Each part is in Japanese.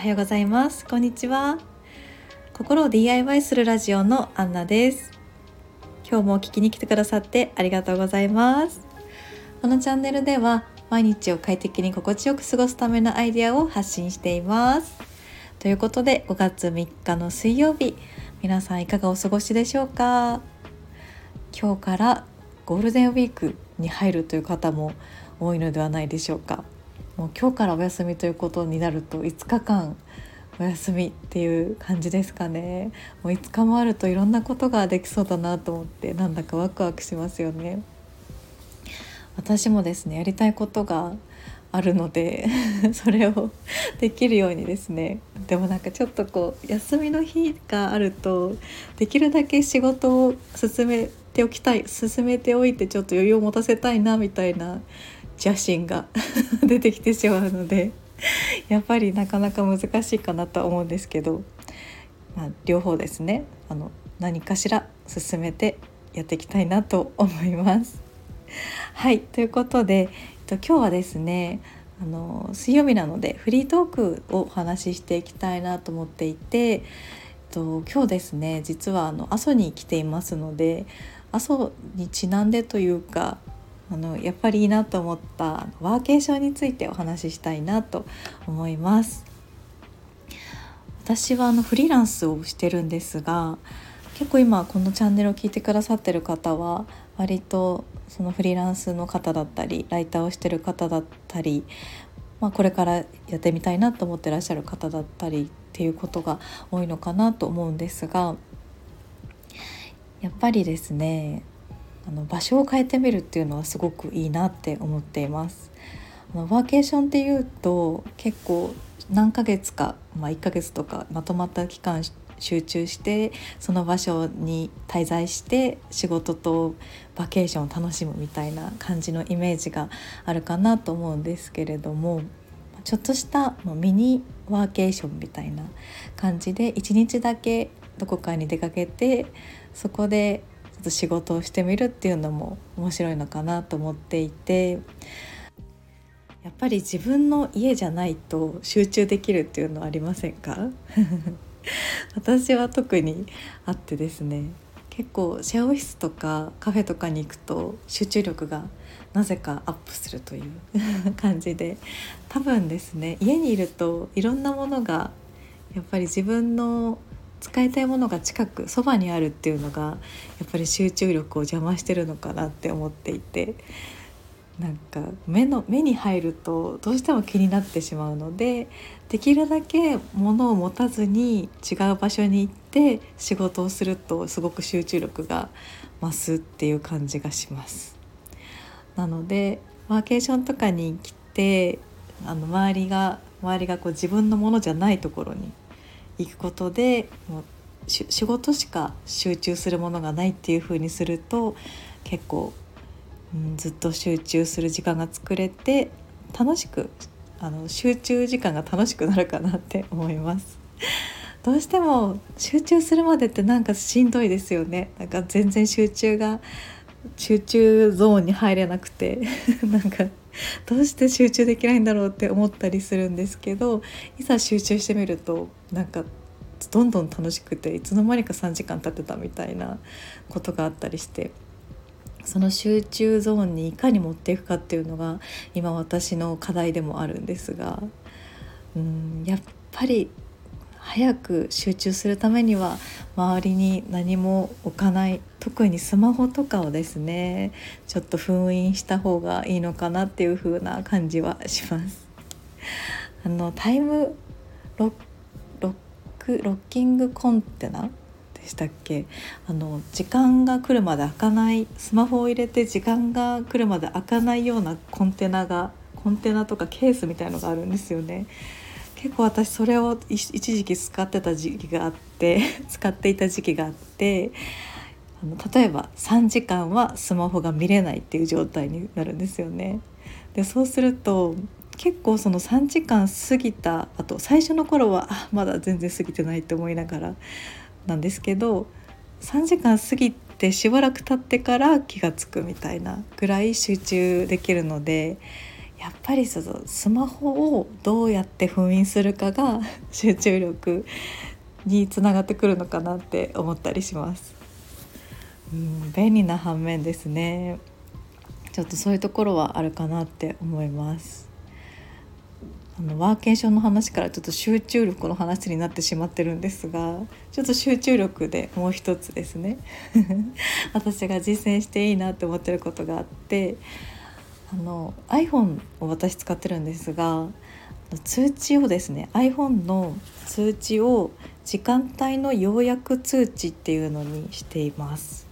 おはようございます。こんにちは。心を DIY するラジオのアンナです。今日も聞きに来てくださってありがとうございます。このチャンネルでは毎日を快適に心地よく過ごすためのアイデアを発信しています。ということで5月3日の水曜日皆さんいかがお過ごしでしょうか？今日からゴールデンウィークに入るという方も多いのではないでしょうか？もう今日からお休みということになると5日間お休みっていう感じですかね。もう5日もあるといろんなことができそうだなと思ってなんだかワクワクしますよね。私もですねやりたいことがあるので それをできるようにですねでもなんかちょっとこう休みの日があるとできるだけ仕事を進めておきたい進めておいてちょっと余裕を持たせたいなみたいな邪心が 出てきてしまうのでやっぱりなかなか難しいかなとは思うんですけど、まあ、両方ですねあの何かしら進めてやっていきたいなと思います。はいということで、えっと、今日はですねあの水曜日なのでフリートークをお話ししていきたいなと思っていて、えっと、今日ですね実はあの阿蘇に来ていますので阿蘇にちなんでというかあのやっぱりいいなと思ったワーケーションについてお話ししたいなと思います。私はあのフリーランスをしてるんですが結構今このチャンネルを聞いてくださってる方は割とそのフリーランスの方だったりライターをしてる方だったり、まあ、これからやってみたいなと思ってらっしゃる方だったりっていうことが多いのかなと思うんですがやっぱりですねあの場所を変えてみるっていうのはすごくいいなって思っています。あのワーケーションっていうと結構何ヶ月か、まあ、1ヶ月とかまとまった期間集中してその場所に滞在して仕事とバケーションを楽しむみたいな感じのイメージがあるかなと思うんですけれどもちょっとしたミニワーケーションみたいな感じで1日だけどこかに出かけてそこでっと仕事をしてみるっていうのも面白いのかなと思っていてやっぱり自分の家じゃないと集中できるっていうのはありませんか？私は特にあってですね結構シェアオフィスとかカフェとかに行くと集中力がなぜかアップするという 感じで多分ですね家にいるといろんなものがやっぱり自分の使いたいものが近くそばにあるっていうのがやっぱり集中力を邪魔してるのかなって思っていてなんか目の目に入るとどうしても気になってしまうのでできるだけ物を持たずに違う場所に行って仕事をするとすごく集中力が増すっていう感じがします。なのでワーケーションとかに来てあの周りが周りがこう自分のものじゃないところに行くことでもう仕事しか集中するものがないっていう風にすると結構、うん、ずっと集中する時間が作れて楽しくあの集中時間が楽しくなるかなって 思います。どうしても集中するまでってなんかしんどいですよね。なんか全然集中が集中ゾーンに入れなくて なんか どうして集中できないんだろうって思ったりするんですけどいざ集中してみるとなんかどんどん楽しくていつの間にか3時間経ってたみたいなことがあったりしてその集中ゾーンにいかに持っていくかっていうのが今私の課題でもあるんですがうんやっぱり早く集中するためには周りに何も置かない特にスマホとかをですねちょっと封印した方がいいのかなっていう風な感じはします。あのタイムロックロッキングコンテナでしたっけ？あの時間が来るまで開かないスマホを入れて時間が来るまで開かないようなコンテナがコンテナとかケースみたいのがあるんですよね。結構私それを一時期使ってた時期があって 使っていた時期があってあの例えば3時間はスマホが見れないっていう状態になるんですよね。でそうすると結構その3時間過ぎたあと最初の頃はあまだ全然過ぎてないって思いながらなんですけど3時間過ぎてしばらく経ってから気が付くみたいなぐらい集中できるのでやっぱりそのスマホをどうやって封印するかが 集中力につながってくるのかなって思ったりします。うん便利な反面ですね。ちょっとそういうところはあるかなって思います。あのワーケーションの話からちょっと集中力の話になってしまってるんですがちょっと集中力でもう一つですね。私が実践していいなって思ってることがあってあの iPhone を私使ってるんですが通知をですね iPhone の通知を時間帯の要約通知っていうのにしています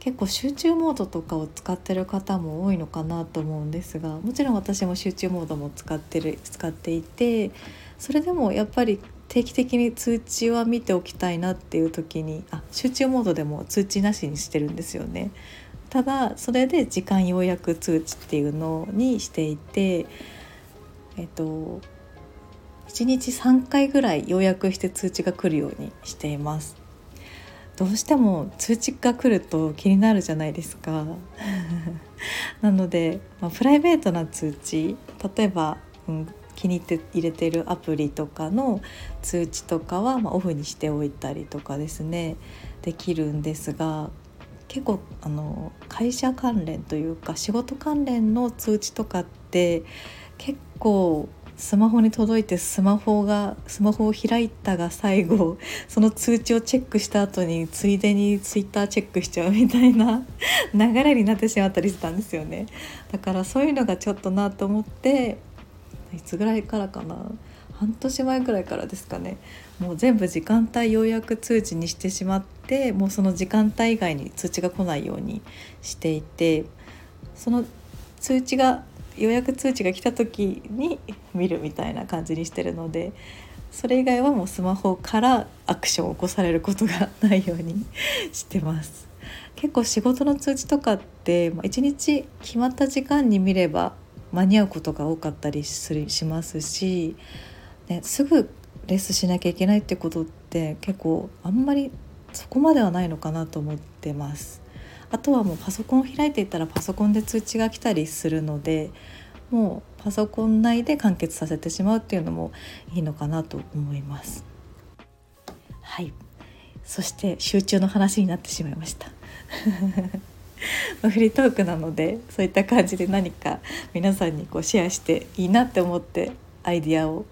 結構集中モードとかを使ってる方も多いのかなと思うんですがもちろん私も集中モードも使ってる使っていてそれでもやっぱり定期的に通知は見ておきたいなっていう時にあ集中モードでも通知なしにしてるんですよね。ただそれで時間要約通知っていうのにしていてえっと1日3回ぐらい要約して通知が来るようにしています。どうしても通知が来ると気になるじゃないですか なので、まあ、プライベートな通知例えば、うん、気に入って入れてるアプリとかの通知とかは、まあ、オフにしておいたりとかですねできるんですが結構あの会社関連というか仕事関連の通知とかって結構スマホに届いてスマホがスマホを開いたが最後その通知をチェックした後についでにツイッターチェックしちゃうみたいな流れになってしまったりしたんですよね。だからそういうのがちょっとなと思っていつぐらいからかな。半年前ぐらいからですかねもう全部時間帯要約通知にしてしまってもうその時間帯以外に通知が来ないようにしていてその通知が予約通知が来た時に 見るみたいな感じにしてるのでそれ以外はもうスマホからアクションを起こされることがないようにしてます。結構仕事の通知とかって1日決まった時間に見れば間に合うことが多かったりするしますし、ね、すぐレスしなきゃいけないってことって結構あんまりそこまではないのかなと思ってます。あとはもうパソコンを開いていたらパソコンで通知が来たりするのでもうパソコン内で完結させてしまうっていうのもいいのかなと思います。はいそして集中の話になってしまいました フリートークなのでそういった感じで何か皆さんにこうシェアしていいなって思ってアイディアを、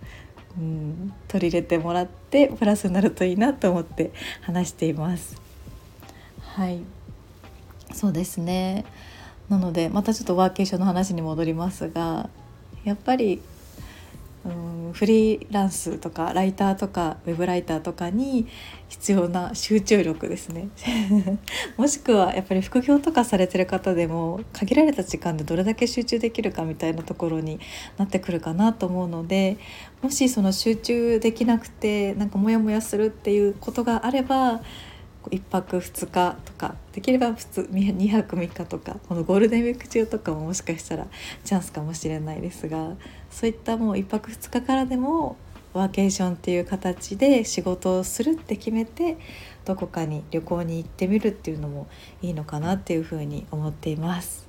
うん、取り入れてもらってプラスになるといいなと思って話しています。はいそうですねなのでまたちょっとワーケーションの話に戻りますがやっぱりうんフリーランスとかライターとかウェブライターとかに必要な集中力ですね。もしくはやっぱり副業とかされてる方でも限られた時間でどれだけ集中できるかみたいなところになってくるかなと思うのでもしその集中できなくてなんかモヤモヤするっていうことがあれば1泊2日とかできれば普通2泊3日とかこのゴールデンウィーク中とかももしかしたらチャンスかもしれないですがそういったもう1泊2日からでもワーケーションっていう形で仕事をするって決めてどこかに旅行に行ってみるっていうのもいいのかなっていうふうに思っています。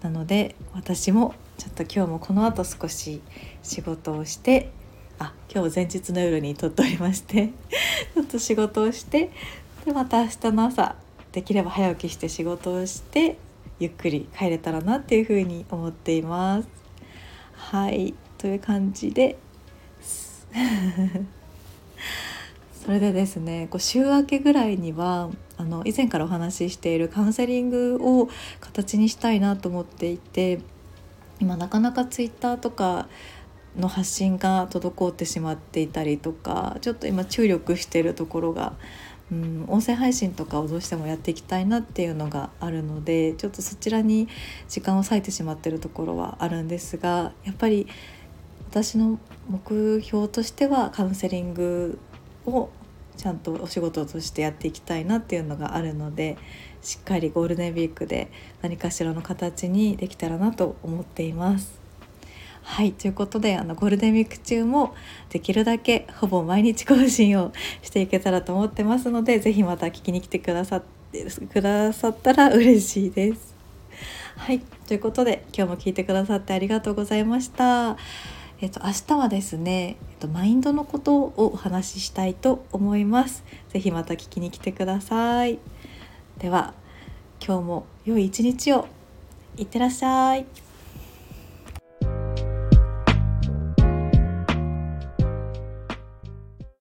なので私もちょっと今日もこの後少し仕事をしてあ今日前日の夜に撮っておりまして ちょっと仕事をしてでまた明日の朝できれば早起きして仕事をしてゆっくり帰れたらなっていうふうに思っています。はいという感じで それでですねこう週明けぐらいにはあの以前からお話ししているカウンセリングを形にしたいなと思っていて今なかなかツイッターとかの発信が滞ってしまっていたりとかちょっと今注力しているところがうん、音声配信とかをどうしてもやっていきたいなっていうのがあるのでちょっとそちらに時間を割いてしまってるところはあるんですがやっぱり私の目標としてはカウンセリングをちゃんとお仕事としてやっていきたいなっていうのがあるのでしっかりゴールデンウィークで何かしらの形にできたらなと思っています。はいということであのゴールデンウィーク中もできるだけほぼ毎日更新をしていけたらと思ってますので是非また聞きに来てくださってくださったら嬉しいです。はいということで今日も聞いてくださってありがとうございました。えっと、明日はですね、えっと、マインドのことをお話ししたいと思います。ぜひまた聞きに来てください。では今日も良い一日をいってらっしゃい。